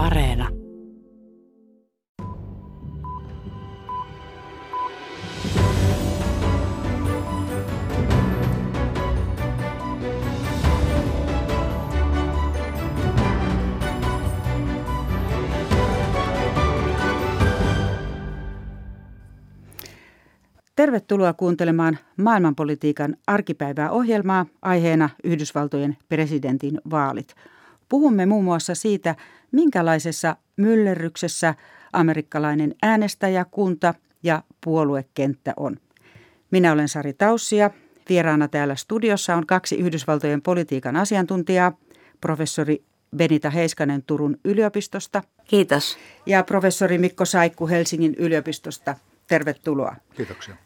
Areena. Tervetuloa kuuntelemaan maailmanpolitiikan arkipäivää ohjelmaa aiheena Yhdysvaltojen presidentin vaalit. Puhumme muun muassa siitä, minkälaisessa myllerryksessä amerikkalainen äänestäjäkunta ja puoluekenttä on. Minä olen Sari Taussia. Vieraana täällä studiossa on kaksi Yhdysvaltojen politiikan asiantuntijaa, professori Benita Heiskanen Turun yliopistosta. Kiitos. Ja professori Mikko Saikku Helsingin yliopistosta. Tervetuloa. Kiitoksia.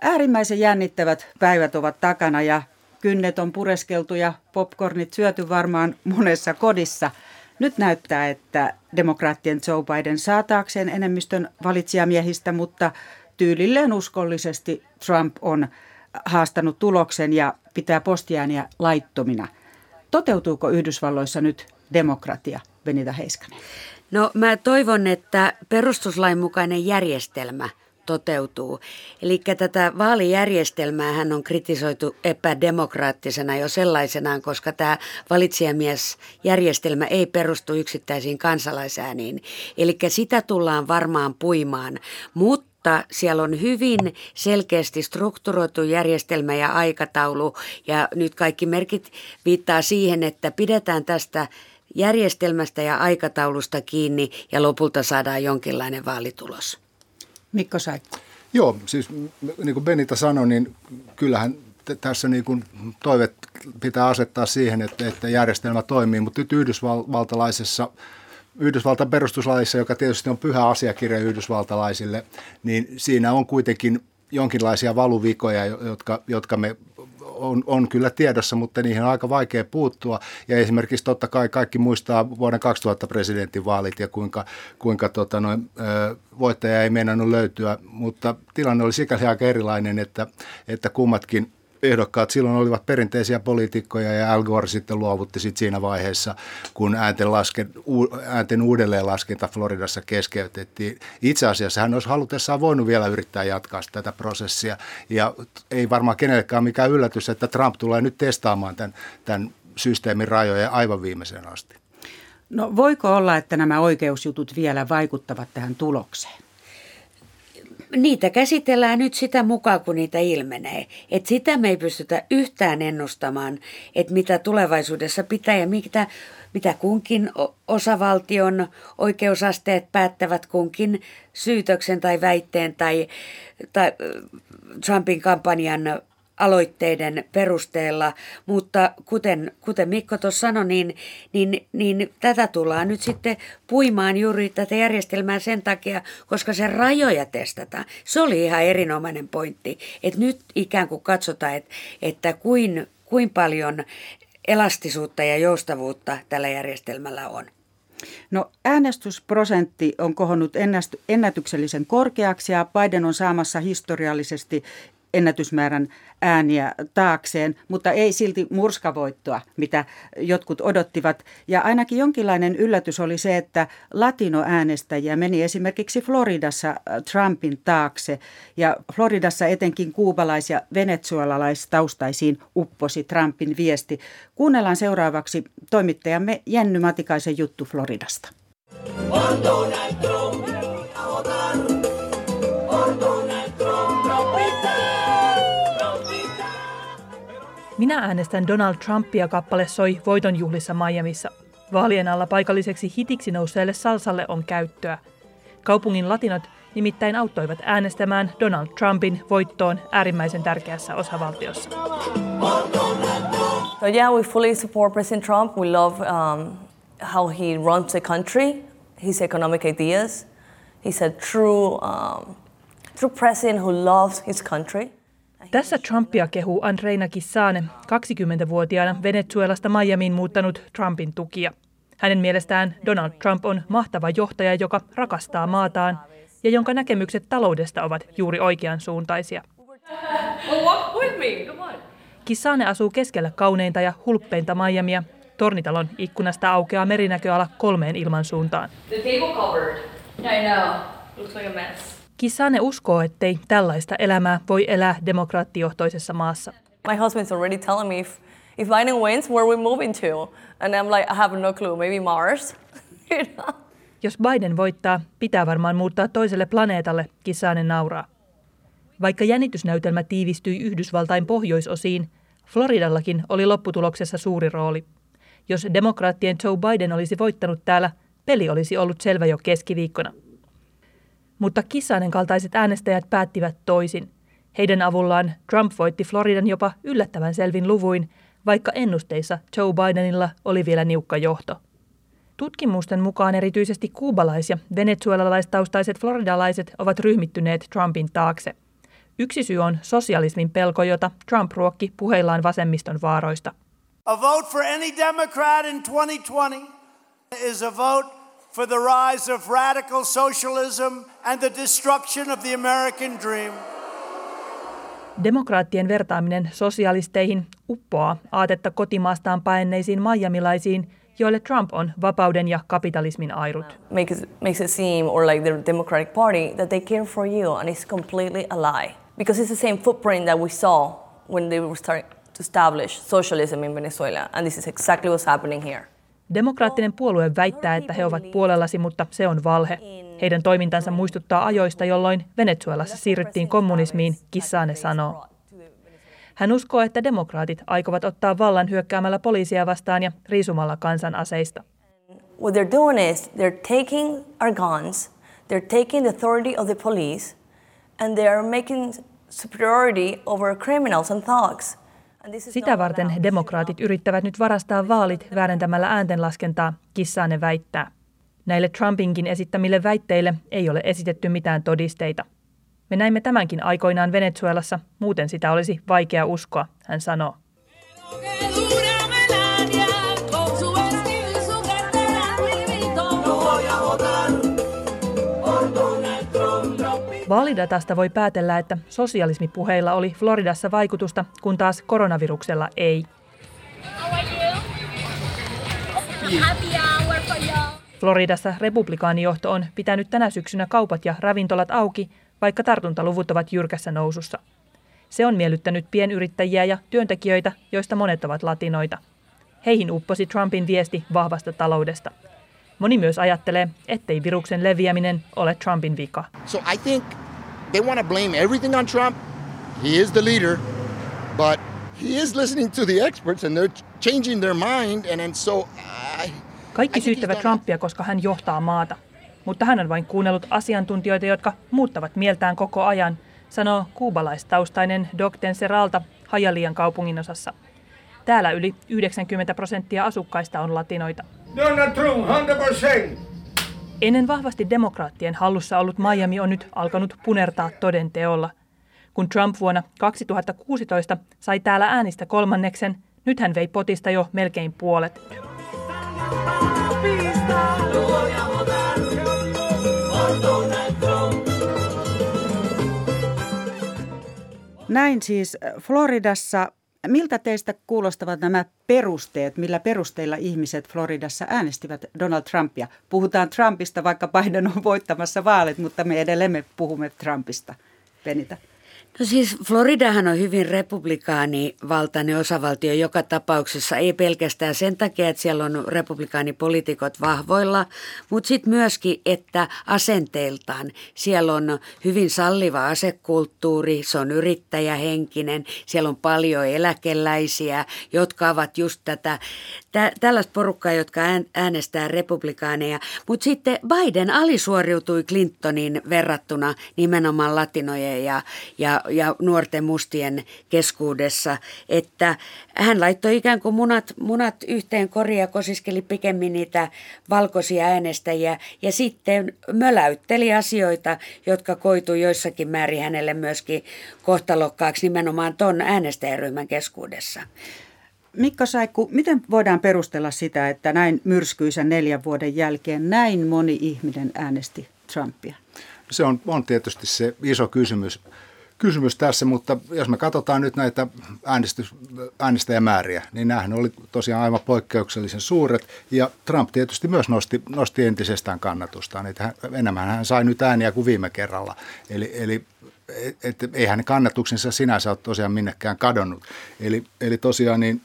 Äärimmäisen jännittävät päivät ovat takana ja kynnet on pureskeltu ja popcornit syöty varmaan monessa kodissa. Nyt näyttää, että demokraattien Joe Biden saa taakseen enemmistön valitsijamiehistä, mutta tyylilleen uskollisesti Trump on haastanut tuloksen ja pitää postiääniä laittomina. Toteutuuko Yhdysvalloissa nyt demokratia, Benita Heiskanen? No mä toivon, että perustuslain mukainen järjestelmä – toteutuu. Eli tätä vaalijärjestelmää hän on kritisoitu epädemokraattisena jo sellaisenaan, koska tämä valitsijamiesjärjestelmä ei perustu yksittäisiin kansalaisääniin. Eli sitä tullaan varmaan puimaan, mutta mutta siellä on hyvin selkeästi strukturoitu järjestelmä ja aikataulu ja nyt kaikki merkit viittaa siihen, että pidetään tästä järjestelmästä ja aikataulusta kiinni ja lopulta saadaan jonkinlainen vaalitulos. Mikko Saikko. Joo, siis niin kuin Benita sanoi, niin kyllähän tässä niin kuin toivet pitää asettaa siihen, että, että järjestelmä toimii, mutta nyt yhdysvaltalaisessa Yhdysvaltain perustuslaissa, joka tietysti on pyhä asiakirja yhdysvaltalaisille, niin siinä on kuitenkin jonkinlaisia valuvikoja, jotka, jotka me on, on kyllä tiedossa, mutta niihin on aika vaikea puuttua. Ja esimerkiksi totta kai kaikki muistaa vuoden 2000 presidentinvaalit ja kuinka, kuinka tota noin, voittaja ei meinannut löytyä, mutta tilanne oli sikäli aika erilainen, että, että kummatkin ehdokkaat silloin olivat perinteisiä poliitikkoja ja Al Gore sitten luovutti sit siinä vaiheessa, kun äänten, laske, äänten uudelleenlaskenta Floridassa keskeytettiin. Itse asiassa hän olisi halutessaan voinut vielä yrittää jatkaa tätä prosessia ja ei varmaan kenellekään mikään yllätys, että Trump tulee nyt testaamaan tämän, tämän systeemin rajoja aivan viimeiseen asti. No voiko olla, että nämä oikeusjutut vielä vaikuttavat tähän tulokseen? Niitä käsitellään nyt sitä mukaan, kun niitä ilmenee. Et sitä me ei pystytä yhtään ennustamaan, että mitä tulevaisuudessa pitää ja mitä, mitä kunkin osavaltion oikeusasteet päättävät kunkin syytöksen tai väitteen tai, tai Trumpin kampanjan aloitteiden perusteella, mutta kuten, kuten Mikko tuossa sanoi, niin, niin, niin tätä tullaan nyt sitten puimaan juuri tätä järjestelmää sen takia, koska se rajoja testataan. Se oli ihan erinomainen pointti, että nyt ikään kuin katsotaan, että, että kuin, kuin paljon elastisuutta ja joustavuutta tällä järjestelmällä on. No äänestysprosentti on kohonnut ennätyksellisen korkeaksi ja Biden on saamassa historiallisesti ennätysmäärän ääniä taakseen, mutta ei silti murskavoittoa, mitä jotkut odottivat. Ja ainakin jonkinlainen yllätys oli se, että latinoäänestäjiä meni esimerkiksi Floridassa äh, Trumpin taakse. Ja Floridassa etenkin kuubalais- ja venezuelalaistaustaisiin upposi Trumpin viesti. Kuunnellaan seuraavaksi toimittajamme Jenny Matikaisen juttu Floridasta. Trump. Minä äänestän Donald Trumpia kappale soi voitonjuhlissa Miamiissa. Vaalien alla paikalliseksi hitiksi nousseelle salsalle on käyttöä. Kaupungin latinot nimittäin auttoivat äänestämään Donald Trumpin voittoon äärimmäisen tärkeässä osavaltiossa. So yeah, we fully support President Trump. We love um, how he runs the country, his economic ideas. He's a true, um, true president who loves his country. Tässä Trumpia kehuu Andreina Kissane, 20-vuotiaana Venezuelasta Miamiin muuttanut Trumpin tukia. Hänen mielestään Donald Trump on mahtava johtaja, joka rakastaa maataan ja jonka näkemykset taloudesta ovat juuri oikean suuntaisia. Kissane asuu keskellä kauneinta ja hulppeinta Miamia. Tornitalon ikkunasta aukeaa merinäköala kolmeen ilmansuuntaan. The table covered. I know. Looks like a mess. Kisane uskoo, ettei tällaista elämää voi elää demokraattijohtoisessa maassa. My husband's already telling me if, if Biden wins, where we moving to? And I'm like, I have no clue. Maybe Mars? you know? Jos Biden voittaa, pitää varmaan muuttaa toiselle planeetalle, Kisane nauraa. Vaikka jännitysnäytelmä tiivistyi Yhdysvaltain pohjoisosiin, Floridallakin oli lopputuloksessa suuri rooli. Jos demokraattien Joe Biden olisi voittanut täällä, peli olisi ollut selvä jo keskiviikkona. Mutta Kissanen kaltaiset äänestäjät päättivät toisin. Heidän avullaan Trump voitti Floridan jopa yllättävän selvin luvuin, vaikka ennusteissa Joe Bidenilla oli vielä niukka johto. Tutkimusten mukaan erityisesti kuubalais- ja venezuelalaistaustaiset floridalaiset ovat ryhmittyneet Trumpin taakse. Yksi syy on sosialismin pelko, jota Trump ruokki puheillaan vasemmiston vaaroista. A vote for any Democrat in 2020 is a vote for the rise of radical socialism and the destruction of the American dream. Demokraattien vertaaminen sosialisteihin uppoaa aatetta kotimaastaan paenneisiin miamilaisiin, joille Trump on vapauden ja kapitalismin airut. Makes, makes it seem, or like the Democratic Party, that they care for you, and it's completely a lie. Because it's the same footprint that we saw when they were starting to establish socialism in Venezuela, and this is exactly what's happening here. Demokraattinen puolue väittää, että he ovat puolellasi, mutta se on valhe. Heidän toimintansa muistuttaa ajoista, jolloin Venezuelassa siirryttiin kommunismiin, Kissane sanoo. Hän uskoo, että demokraatit aikovat ottaa vallan hyökkäämällä poliisia vastaan ja riisumalla kansan aseista. What they're doing is they're taking our guns, they're taking the authority of the police, and they are making superiority over criminals and thugs. Sitä varten demokraatit yrittävät nyt varastaa vaalit väärentämällä ääntenlaskentaa, Kissane väittää. Näille Trumpinkin esittämille väitteille ei ole esitetty mitään todisteita. Me näimme tämänkin aikoinaan Venezuelassa, muuten sitä olisi vaikea uskoa, hän sanoo. Trump. Vaalidatasta voi päätellä, että sosialismipuheilla oli Floridassa vaikutusta, kun taas koronaviruksella ei. Floridassa republikaanijohto on pitänyt tänä syksynä kaupat ja ravintolat auki, vaikka tartuntaluvut ovat jyrkässä nousussa. Se on miellyttänyt pienyrittäjiä ja työntekijöitä, joista monet ovat latinoita. Heihin upposi Trumpin viesti vahvasta taloudesta. Moni myös ajattelee, ettei viruksen leviäminen ole Trumpin vika. So I think they want to blame everything on Trump. He is the leader, but he is listening to the experts and they're changing their mind. And, and so I, Kaikki syyttävät Trumpia, koska hän johtaa maata. Mutta hän on vain kuunnellut asiantuntijoita, jotka muuttavat mieltään koko ajan, sanoo kuubalaistaustainen Doc Tenseralta Hajalian kaupunginosassa. Täällä yli 90 prosenttia asukkaista on latinoita. Donald Trump, 100%. Ennen vahvasti demokraattien hallussa ollut Miami on nyt alkanut punertaa toden teolla. Kun Trump vuonna 2016 sai täällä äänistä kolmanneksen, nyt hän vei potista jo melkein puolet. Näin siis Floridassa. Miltä teistä kuulostavat nämä perusteet, millä perusteilla ihmiset Floridassa äänestivät Donald Trumpia? Puhutaan Trumpista, vaikka Biden on voittamassa vaalit, mutta me edelleen me puhumme Trumpista. Penitä. No siis Floridahan on hyvin republikaanivaltainen osavaltio joka tapauksessa, ei pelkästään sen takia, että siellä on republikaanipolitiikot vahvoilla, mutta sitten myöskin, että asenteiltaan siellä on hyvin salliva asekulttuuri, se on yrittäjähenkinen, siellä on paljon eläkeläisiä, jotka ovat just tätä, tä, tällaista porukkaa, jotka ään- äänestää republikaaneja. Mutta sitten Biden alisuoriutui Clintonin verrattuna nimenomaan latinojen ja, ja, ja nuorten mustien keskuudessa, että hän laittoi ikään kuin munat, munat yhteen koriin ja kosiskeli pikemmin niitä valkoisia äänestäjiä ja sitten möläytteli asioita, jotka koitui joissakin määrin hänelle myöskin kohtalokkaaksi nimenomaan ton äänestäjäryhmän keskuudessa. Mikko Saikku, miten voidaan perustella sitä, että näin myrskyisen neljän vuoden jälkeen näin moni ihminen äänesti Trumpia? Se on, on tietysti se iso kysymys. Kysymys tässä, mutta jos me katsotaan nyt näitä äänestys, äänestäjämääriä, niin nämähän oli tosiaan aivan poikkeuksellisen suuret. Ja Trump tietysti myös nosti, nosti entisestään kannatustaan. Enemmän hän sai nyt ääniä kuin viime kerralla. Eli, eli et, et, ei hänen kannatuksensa sinänsä ole tosiaan minnekään kadonnut. Eli, eli tosiaan niin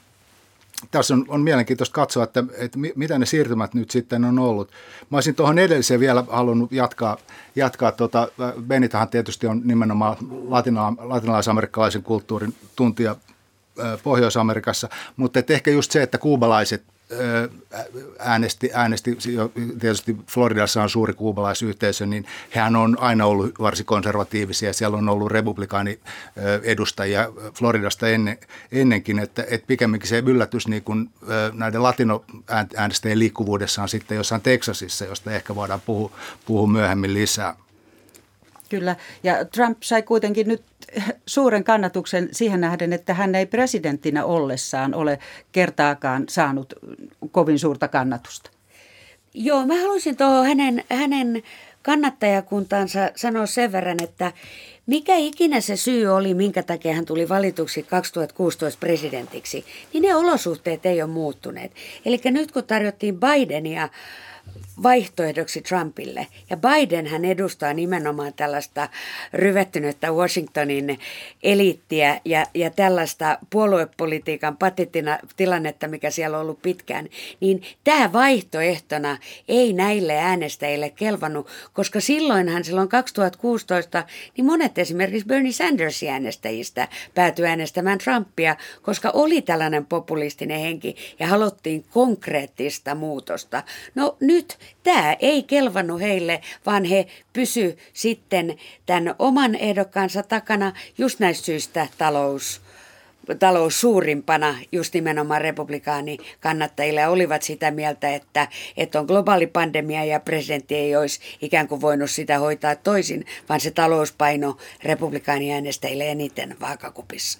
tässä on, on mielenkiintoista katsoa, että, että mitä ne siirtymät nyt sitten on ollut. Mä olisin tuohon edelliseen vielä halunnut jatkaa. jatkaa tota, Benitahan tietysti on nimenomaan latina, latinalaisamerikkalaisen kulttuurin tuntija Pohjois-Amerikassa, mutta ehkä just se, että kuubalaiset äänesti, äänesti, tietysti Floridassa on suuri kuubalaisyhteisö, niin hän on aina ollut varsin konservatiivisia. Siellä on ollut republikaani edustajia Floridasta ennen, ennenkin, että, että pikemminkin se yllätys niin kuin näiden latinoäänestäjien liikkuvuudessa on sitten jossain Teksasissa, josta ehkä voidaan puhua, puhua myöhemmin lisää. Kyllä, ja Trump sai kuitenkin nyt suuren kannatuksen siihen nähden, että hän ei presidenttinä ollessaan ole kertaakaan saanut kovin suurta kannatusta. Joo, mä haluaisin tuohon hänen, hänen kannattajakuntaansa sanoa sen verran, että mikä ikinä se syy oli, minkä takia hän tuli valituksi 2016 presidentiksi, niin ne olosuhteet ei ole muuttuneet. Eli nyt kun tarjottiin Bidenia vaihtoehdoksi Trumpille. Ja Biden hän edustaa nimenomaan tällaista ryvettynyttä Washingtonin eliittiä ja, ja tällaista puoluepolitiikan patettina tilannetta, mikä siellä on ollut pitkään. Niin tämä vaihtoehtona ei näille äänestäjille kelvannut, koska silloinhan silloin 2016 niin monet esimerkiksi Bernie Sandersin äänestäjistä päätyi äänestämään Trumpia, koska oli tällainen populistinen henki ja haluttiin konkreettista muutosta. No nyt tämä ei kelvannut heille, vaan he pysy sitten tämän oman ehdokkaansa takana just näistä syistä talous talous suurimpana just nimenomaan republikaani kannattajille olivat sitä mieltä, että, että on globaali pandemia ja presidentti ei olisi ikään kuin voinut sitä hoitaa toisin, vaan se talouspaino republikaaniäänestäjille eniten vaakakupissa.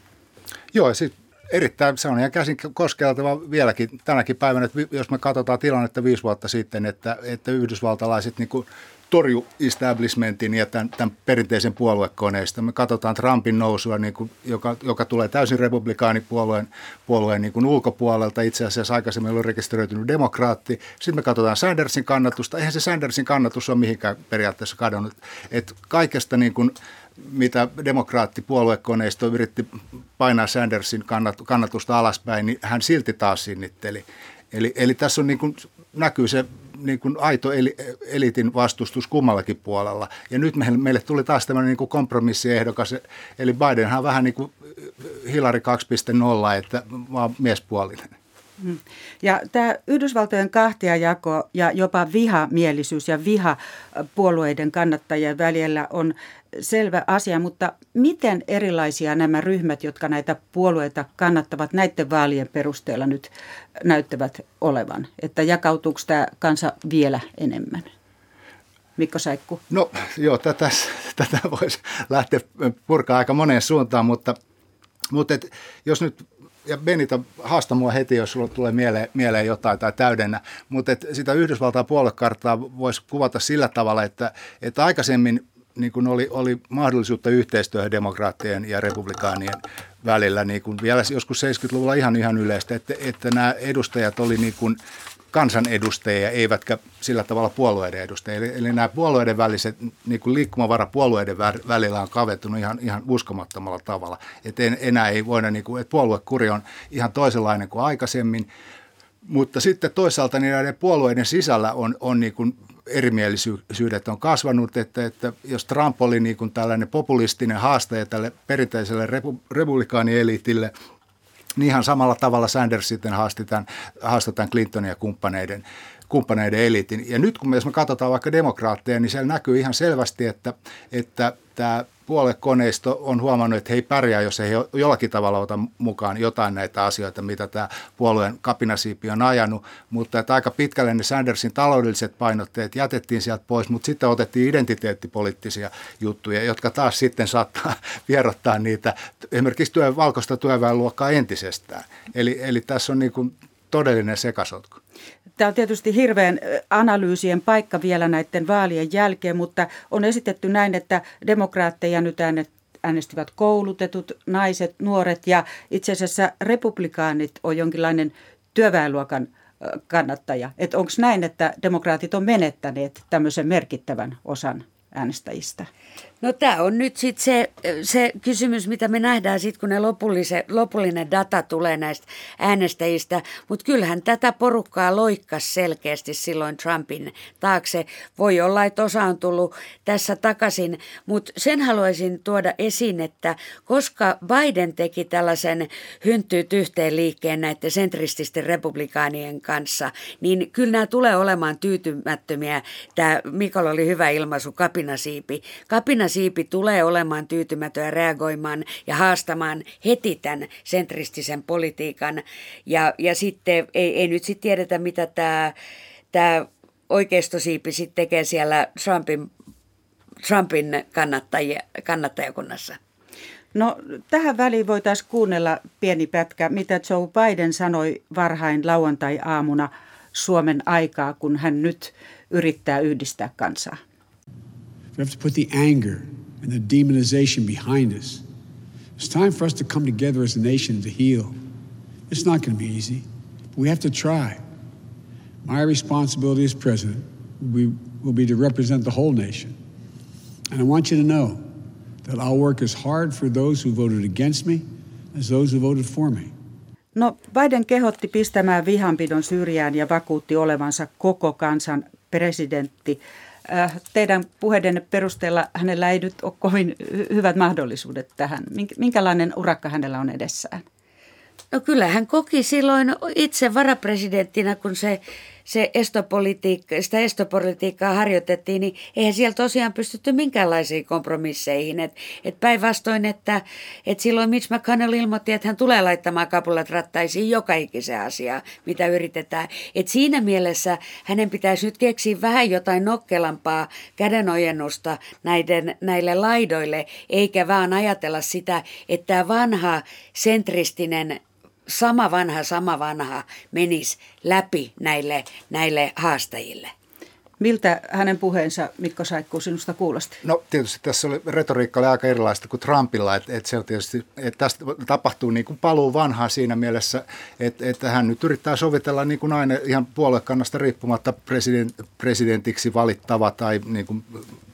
Joo, sitten erittäin, se on ihan käsin koskeltava vieläkin tänäkin päivänä, että jos me katsotaan tilannetta viisi vuotta sitten, että, että yhdysvaltalaiset niin kuin torju establishmentin ja tämän, tämän perinteisen puoluekoneista. Me katsotaan Trumpin nousua, niin kuin, joka, joka tulee täysin republikaanipuolueen puolueen niin kuin ulkopuolelta. Itse asiassa aikaisemmin oli rekisteröitynyt demokraatti. Sitten me katsotaan Sandersin kannatusta. Eihän se Sandersin kannatus ole mihinkään periaatteessa kadonnut. Et kaikesta niin kuin, mitä demokraattipuoluekoneisto yritti painaa Sandersin kannatusta alaspäin, niin hän silti taas sinnitteli. Eli, eli tässä on niin kuin, näkyy se niin kuin aito eli, elitin vastustus kummallakin puolella. Ja nyt meille, meille tuli taas tämmöinen niin kuin kompromissiehdokas, eli Bidenhan on vähän niin kuin Hillary 2.0, että vaan miespuolinen. Mm. Ja tämä Yhdysvaltojen kahtiajako ja jopa vihamielisyys ja viha puolueiden kannattajien välillä on selvä asia, mutta miten erilaisia nämä ryhmät, jotka näitä puolueita kannattavat näiden vaalien perusteella nyt näyttävät olevan? Että jakautuuko tämä kansa vielä enemmän? Mikko Saikku. No joo, tätä, tätä voisi lähteä purkaa aika moneen suuntaan, mutta, mutta et, jos nyt ja Benita, haasta mua heti, jos sulla tulee mieleen, mieleen jotain tai täydennä, mutta sitä Yhdysvaltain puoluekarttaa voisi kuvata sillä tavalla, että, että aikaisemmin niin kuin oli, oli mahdollisuutta yhteistyöhön demokraattien ja republikaanien välillä, niin kuin vielä joskus 70-luvulla ihan ihan yleistä, että, että nämä edustajat oli niin kuin kansanedustajia, eivätkä sillä tavalla puolueiden edustajia. Eli, eli nämä puolueiden väliset, niin kuin liikkumavara puolueiden välillä on kaventunut ihan, ihan uskomattomalla tavalla. Että en, enää ei voida, niin kuin, että puoluekuri on ihan toisenlainen kuin aikaisemmin. Mutta sitten toisaalta niin näiden puolueiden sisällä on, on niin kuin erimielisyydet on kasvanut, että, että jos Trump oli niin kuin tällainen populistinen haastaja tälle perinteiselle repu, republikaanielitille, niin ihan samalla tavalla Sanders sitten haastetaan, haastetaan Clintonin ja kumppaneiden, kumppaneiden elitin. Ja nyt kun me, jos me katsotaan vaikka demokraatteja, niin siellä näkyy ihan selvästi, että, että tämä puoluekoneisto on huomannut, että he ei pärjää, jos ei jollakin tavalla ota mukaan jotain näitä asioita, mitä tämä puolueen kapinasiipi on ajanut, mutta että aika pitkälle ne Sandersin taloudelliset painotteet jätettiin sieltä pois, mutta sitten otettiin identiteettipoliittisia juttuja, jotka taas sitten saattaa vierottaa niitä esimerkiksi työ, valkoista työväenluokkaa entisestään. Eli, eli tässä on niin kuin todellinen sekasotku. Tämä on tietysti hirveän analyysien paikka vielä näiden vaalien jälkeen, mutta on esitetty näin, että demokraatteja nyt äänestivät koulutetut, naiset, nuoret ja itse asiassa republikaanit on jonkinlainen työväenluokan kannattaja. Että onko näin, että demokraatit on menettäneet tämmöisen merkittävän osan äänestäjistä? No tämä on nyt sitten se, se kysymys, mitä me nähdään sitten, kun ne lopullinen data tulee näistä äänestäjistä. Mutta kyllähän tätä porukkaa loikkas selkeästi silloin Trumpin taakse. Voi olla, että osa on tullut tässä takaisin, mutta sen haluaisin tuoda esiin, että koska Biden teki tällaisen hynttyyt yhteen liikkeen näiden sentrististen republikaanien kanssa, niin kyllä nämä tulee olemaan tyytymättömiä. Tämä Mikolla oli hyvä ilmaisu, kapinasiipi. Kapinasiipi tulee olemaan tyytymätön ja reagoimaan ja haastamaan heti tämän sentristisen politiikan. Ja, ja sitten ei, ei nyt sitten tiedetä, mitä tämä, tämä oikeistosiipi sitten tekee siellä Trumpin, Trumpin kannattajia, kannattajakunnassa. No tähän väliin voitaisiin kuunnella pieni pätkä, mitä Joe Biden sanoi varhain lauantai-aamuna Suomen aikaa, kun hän nyt yrittää yhdistää kansaa. We have to put the anger and the demonization behind us. It's time for us to come together as a nation to heal. It's not going to be easy, but we have to try. My responsibility as president will be, to represent the whole nation. And I want you to know that I'll work as hard for those who voted against me as those who voted for me. No Biden kehotti pistämään vihanpidon syrjään ja vakuutti olevansa koko kansan presidentti. Äh, teidän puheidenne perusteella hänellä ei nyt ole kovin hy- hyvät mahdollisuudet tähän. Minkälainen urakka hänellä on edessään? No kyllä hän koki silloin itse varapresidenttinä, kun se, se estopolitiikka, sitä estopolitiikkaa harjoitettiin, niin eihän siellä tosiaan pystytty minkäänlaisiin kompromisseihin. Et, et päinvastoin, että et silloin Mitch McConnell ilmoitti, että hän tulee laittamaan kapulat rattaisiin joka ikisen asiaa, mitä yritetään. Et siinä mielessä hänen pitäisi nyt keksiä vähän jotain nokkelampaa kädenojennusta näiden, näille laidoille, eikä vaan ajatella sitä, että tämä vanha sentristinen sama vanha, sama vanha menisi läpi näille, näille haastajille. Miltä hänen puheensa, Mikko Saikku, sinusta kuulosti? No tietysti tässä oli, retoriikka oli aika erilaista kuin Trumpilla, että, että, se tietysti, että tästä tapahtuu niin kuin paluu vanhaa siinä mielessä, että, että hän nyt yrittää sovitella niin kuin aina ihan puoluekannasta riippumatta president, presidentiksi valittava tai niin kuin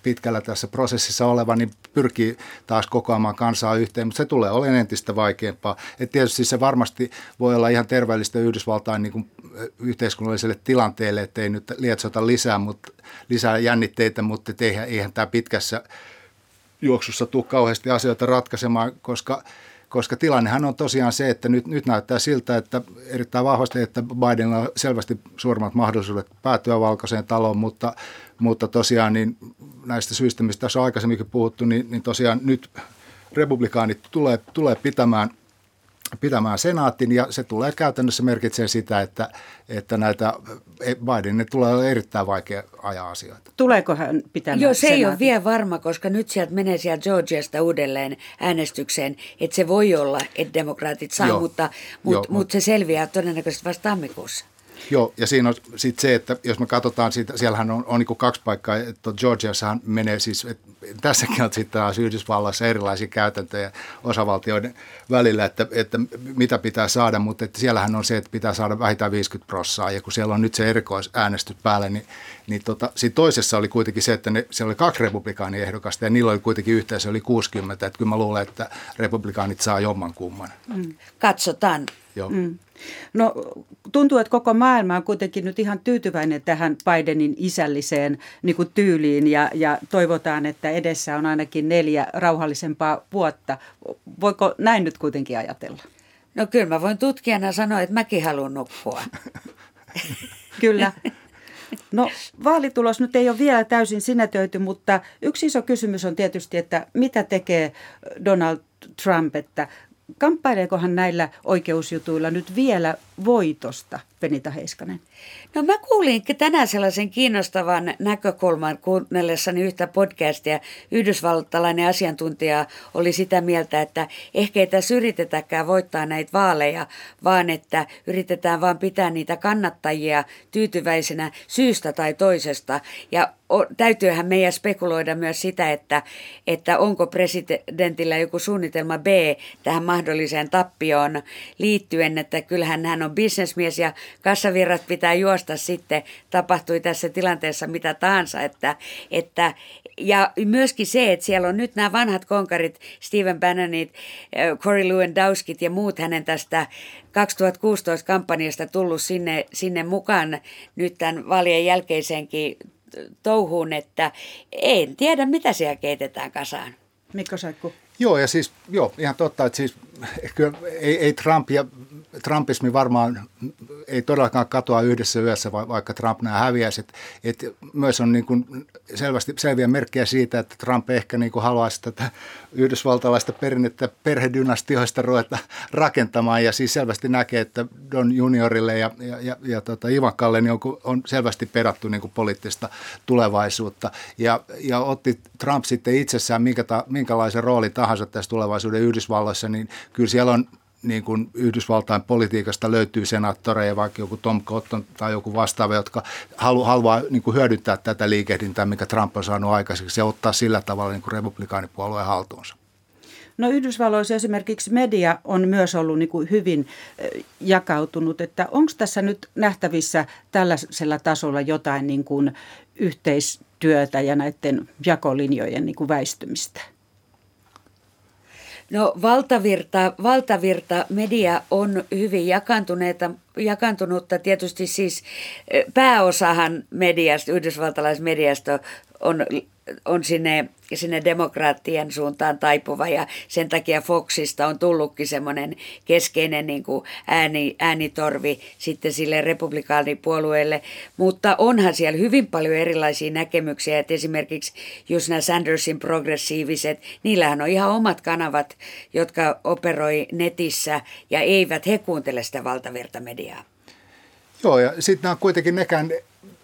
pitkällä tässä prosessissa oleva, niin pyrkii taas kokoamaan kansaa yhteen, mutta se tulee olemaan entistä vaikeampaa. Et tietysti se varmasti voi olla ihan terveellistä Yhdysvaltain niin kuin yhteiskunnalliselle tilanteelle, ettei nyt lietsota lisää, mutta, lisää jännitteitä, mutta eihän, eihän tämä pitkässä juoksussa tule kauheasti asioita ratkaisemaan, koska koska tilannehan on tosiaan se, että nyt, nyt näyttää siltä, että erittäin vahvasti, että Bidenilla on selvästi suurimmat mahdollisuudet päätyä valkoiseen taloon, mutta, mutta tosiaan niin näistä syistä, mistä tässä on aikaisemminkin puhuttu, niin, niin tosiaan nyt republikaanit tulee, tulee pitämään pitämään senaatin ja se tulee käytännössä merkitsee sitä, että, että näitä Bidenin tulee olla erittäin vaikea ajaa asioita. Tuleeko hän pitämään Joo, se senaatin? ei ole vielä varma, koska nyt sieltä menee sieltä Georgiasta uudelleen äänestykseen, että se voi olla, että demokraatit saa, Joo. mutta, Joo, mutta, mut- mutta se selviää todennäköisesti vasta tammikuussa. Joo, ja siinä on sitten se, että jos me katsotaan, siitä, siellähän on, on niin kaksi paikkaa, että Georgiassahan menee siis, että tässäkin on sitten taas Yhdysvalloissa erilaisia käytäntöjä osavaltioiden välillä, että, että mitä pitää saada, mutta että siellähän on se, että pitää saada vähintään 50 prossaa, ja kun siellä on nyt se erikoisäänestys päällä, niin, niin tota, siinä toisessa oli kuitenkin se, että ne, siellä oli kaksi republikaaniehdokasta, ja niillä oli kuitenkin yhteensä yli 60, että kyllä mä luulen, että republikaanit saa jomman kumman. Katsotaan. Joo. Mm. No tuntuu, että koko maailma on kuitenkin nyt ihan tyytyväinen tähän Bidenin isälliseen niin kuin tyyliin ja, ja toivotaan, että edessä on ainakin neljä rauhallisempaa vuotta. Voiko näin nyt kuitenkin ajatella? No kyllä mä voin tutkijana sanoa, että mäkin haluan nukkua. Kyllä. No vaalitulos nyt ei ole vielä täysin sinetöity, mutta yksi iso kysymys on tietysti, että mitä tekee Donald Trump, että kamppaileeko hän näillä oikeusjutuilla nyt vielä voitosta, Benita Heiskanen? No mä kuulin tänään sellaisen kiinnostavan näkökulman kuunnellessani yhtä podcastia. Yhdysvaltalainen asiantuntija oli sitä mieltä, että ehkä ei tässä yritetäkään voittaa näitä vaaleja, vaan että yritetään vaan pitää niitä kannattajia tyytyväisenä syystä tai toisesta. Ja täytyyhän meidän spekuloida myös sitä, että, että onko presidentillä joku suunnitelma B tähän mahdolliseen tappioon liittyen, että kyllähän hän on bisnesmies ja kassavirrat pitää juosta sitten, tapahtui tässä tilanteessa mitä tahansa, että, että ja myöskin se, että siellä on nyt nämä vanhat konkarit, Stephen Bannonit, äh, Cory Lewandowskit ja muut hänen tästä 2016 kampanjasta tullut sinne, sinne mukaan nyt tämän vaalien jälkeisenkin touhuun, että en tiedä mitä siellä keitetään kasaan. Mikko Saikku. Joo, ja siis joo, ihan totta, että siis kyllä ei, ei Trump ja Trumpismi varmaan ei todellakaan katoa yhdessä yössä, vaikka Trump nämä häviäisi. Myös on niin kuin selvästi selviä merkkejä siitä, että Trump ehkä niin kuin haluaisi tätä yhdysvaltalaista perinnettä perhedynastioista ruveta rakentamaan ja siis selvästi näkee, että Don Juniorille ja, ja, ja, ja tota Ivankalle niin on, on selvästi perattu niin kuin poliittista tulevaisuutta ja, ja otti Trump sitten itsessään minkä ta, minkälaisen roolin tahansa tässä tulevaisuuden Yhdysvalloissa, niin kyllä siellä on niin kuin Yhdysvaltain politiikasta löytyy senaattoreja, vaikka joku Tom Cotton tai joku vastaava, jotka halu, haluaa niin kuin hyödyntää tätä liikehdintää, mikä Trump on saanut aikaiseksi ja ottaa sillä tavalla niin kuin republikaanipuolueen haltuunsa. No Yhdysvalloissa esimerkiksi media on myös ollut niin kuin hyvin jakautunut, että onko tässä nyt nähtävissä tällaisella tasolla jotain niin kuin yhteistyötä ja näiden jakolinjojen niin kuin väistymistä? No valtavirta, valtavirta media on hyvin jakantuneita, jakantunutta. Tietysti siis pääosahan mediasta, yhdysvaltalaismediasta on on sinne, sinne demokraattien suuntaan taipuva ja sen takia Foxista on tullutkin semmoinen keskeinen niin kuin ääni, äänitorvi sitten sille republikaanipuolueelle. Mutta onhan siellä hyvin paljon erilaisia näkemyksiä, että esimerkiksi just nämä Sandersin progressiiviset, niillähän on ihan omat kanavat, jotka operoi netissä ja eivät he kuuntele sitä valtavirtamediaa. Joo, ja sitten nämä on kuitenkin nekään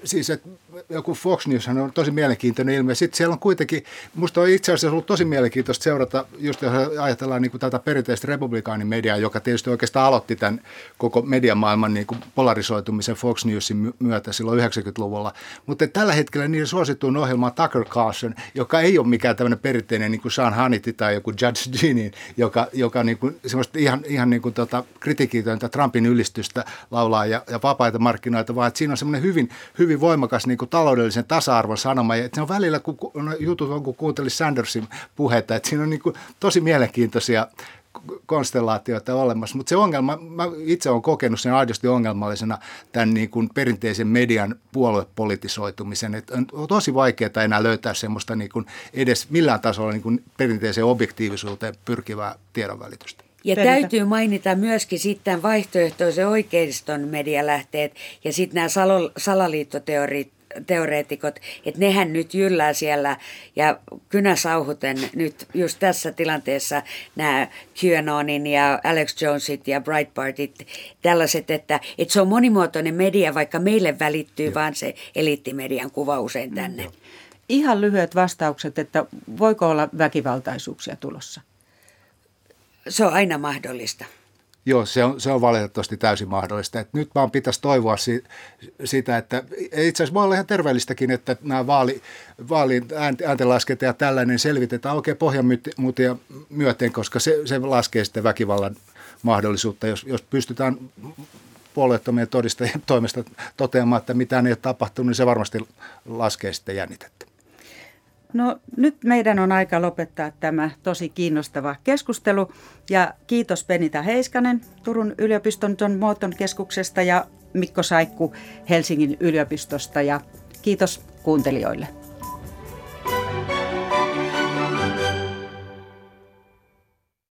siis että joku Fox News on tosi mielenkiintoinen ilmiö. Sitten siellä on kuitenkin, musta on itse asiassa ollut tosi mielenkiintoista seurata, just jos ajatellaan niin kuin tätä perinteistä republikaanimediaa, joka tietysti oikeastaan aloitti tämän koko mediamaailman niin kuin polarisoitumisen Fox Newsin myötä silloin 90-luvulla. Mutta tällä hetkellä niiden suosittuun ohjelma on Tucker Carlson, joka ei ole mikään tämmöinen perinteinen niin kuin Sean Hannity tai joku Judge Jeanine, joka, joka niin kuin, semmoista ihan, ihan niin kuin tota, kritikitöntä Trumpin ylistystä laulaa ja, ja vapaita markkinoita, vaan että siinä on semmoinen hyvin, hyvin voimakas niin kuin taloudellisen tasa-arvon sanoma. Ja se on välillä, kun no, jutut on, kun kuuntelin Sandersin puhetta, että siinä on niin kuin tosi mielenkiintoisia konstellaatioita olemassa, mutta se ongelma, mä itse olen kokenut sen aidosti ongelmallisena tämän niin kuin perinteisen median puoluepolitisoitumisen, että on tosi vaikeaa enää löytää semmoista niin kuin edes millään tasolla niin kuin perinteiseen objektiivisuuteen pyrkivää tiedonvälitystä. Ja Peritä. täytyy mainita myöskin sitten vaihtoehtoisen oikeiston medialähteet ja sitten nämä salaliittoteoriat teoreetikot, että nehän nyt jyllää siellä ja kynäsauhuten nyt just tässä tilanteessa nämä QAnonin ja Alex Jonesit ja Breitbartit, tällaiset, että, että se on monimuotoinen media, vaikka meille välittyy Joo. vaan se eliittimedian kuva usein tänne. Joo. Ihan lyhyet vastaukset, että voiko olla väkivaltaisuuksia tulossa? Se on aina mahdollista. Joo, se on, se on valitettavasti täysin mahdollista. Et nyt vaan pitäisi toivoa si, sitä, että itse asiassa voi olla ihan terveellistäkin, että nämä vaali, vaalin ääntenlasket ja tällainen selvitetään oikein pohjanmuutia myöten, koska se, se laskee sitten väkivallan mahdollisuutta, jos, jos pystytään puolueettomien todistajien toimesta toteamaan, että mitään ei ole tapahtunut, niin se varmasti laskee sitten jännitettä. No nyt meidän on aika lopettaa tämä tosi kiinnostava keskustelu ja kiitos Penita Heiskanen Turun yliopiston John Morton keskuksesta ja Mikko Saikku Helsingin yliopistosta ja kiitos kuuntelijoille.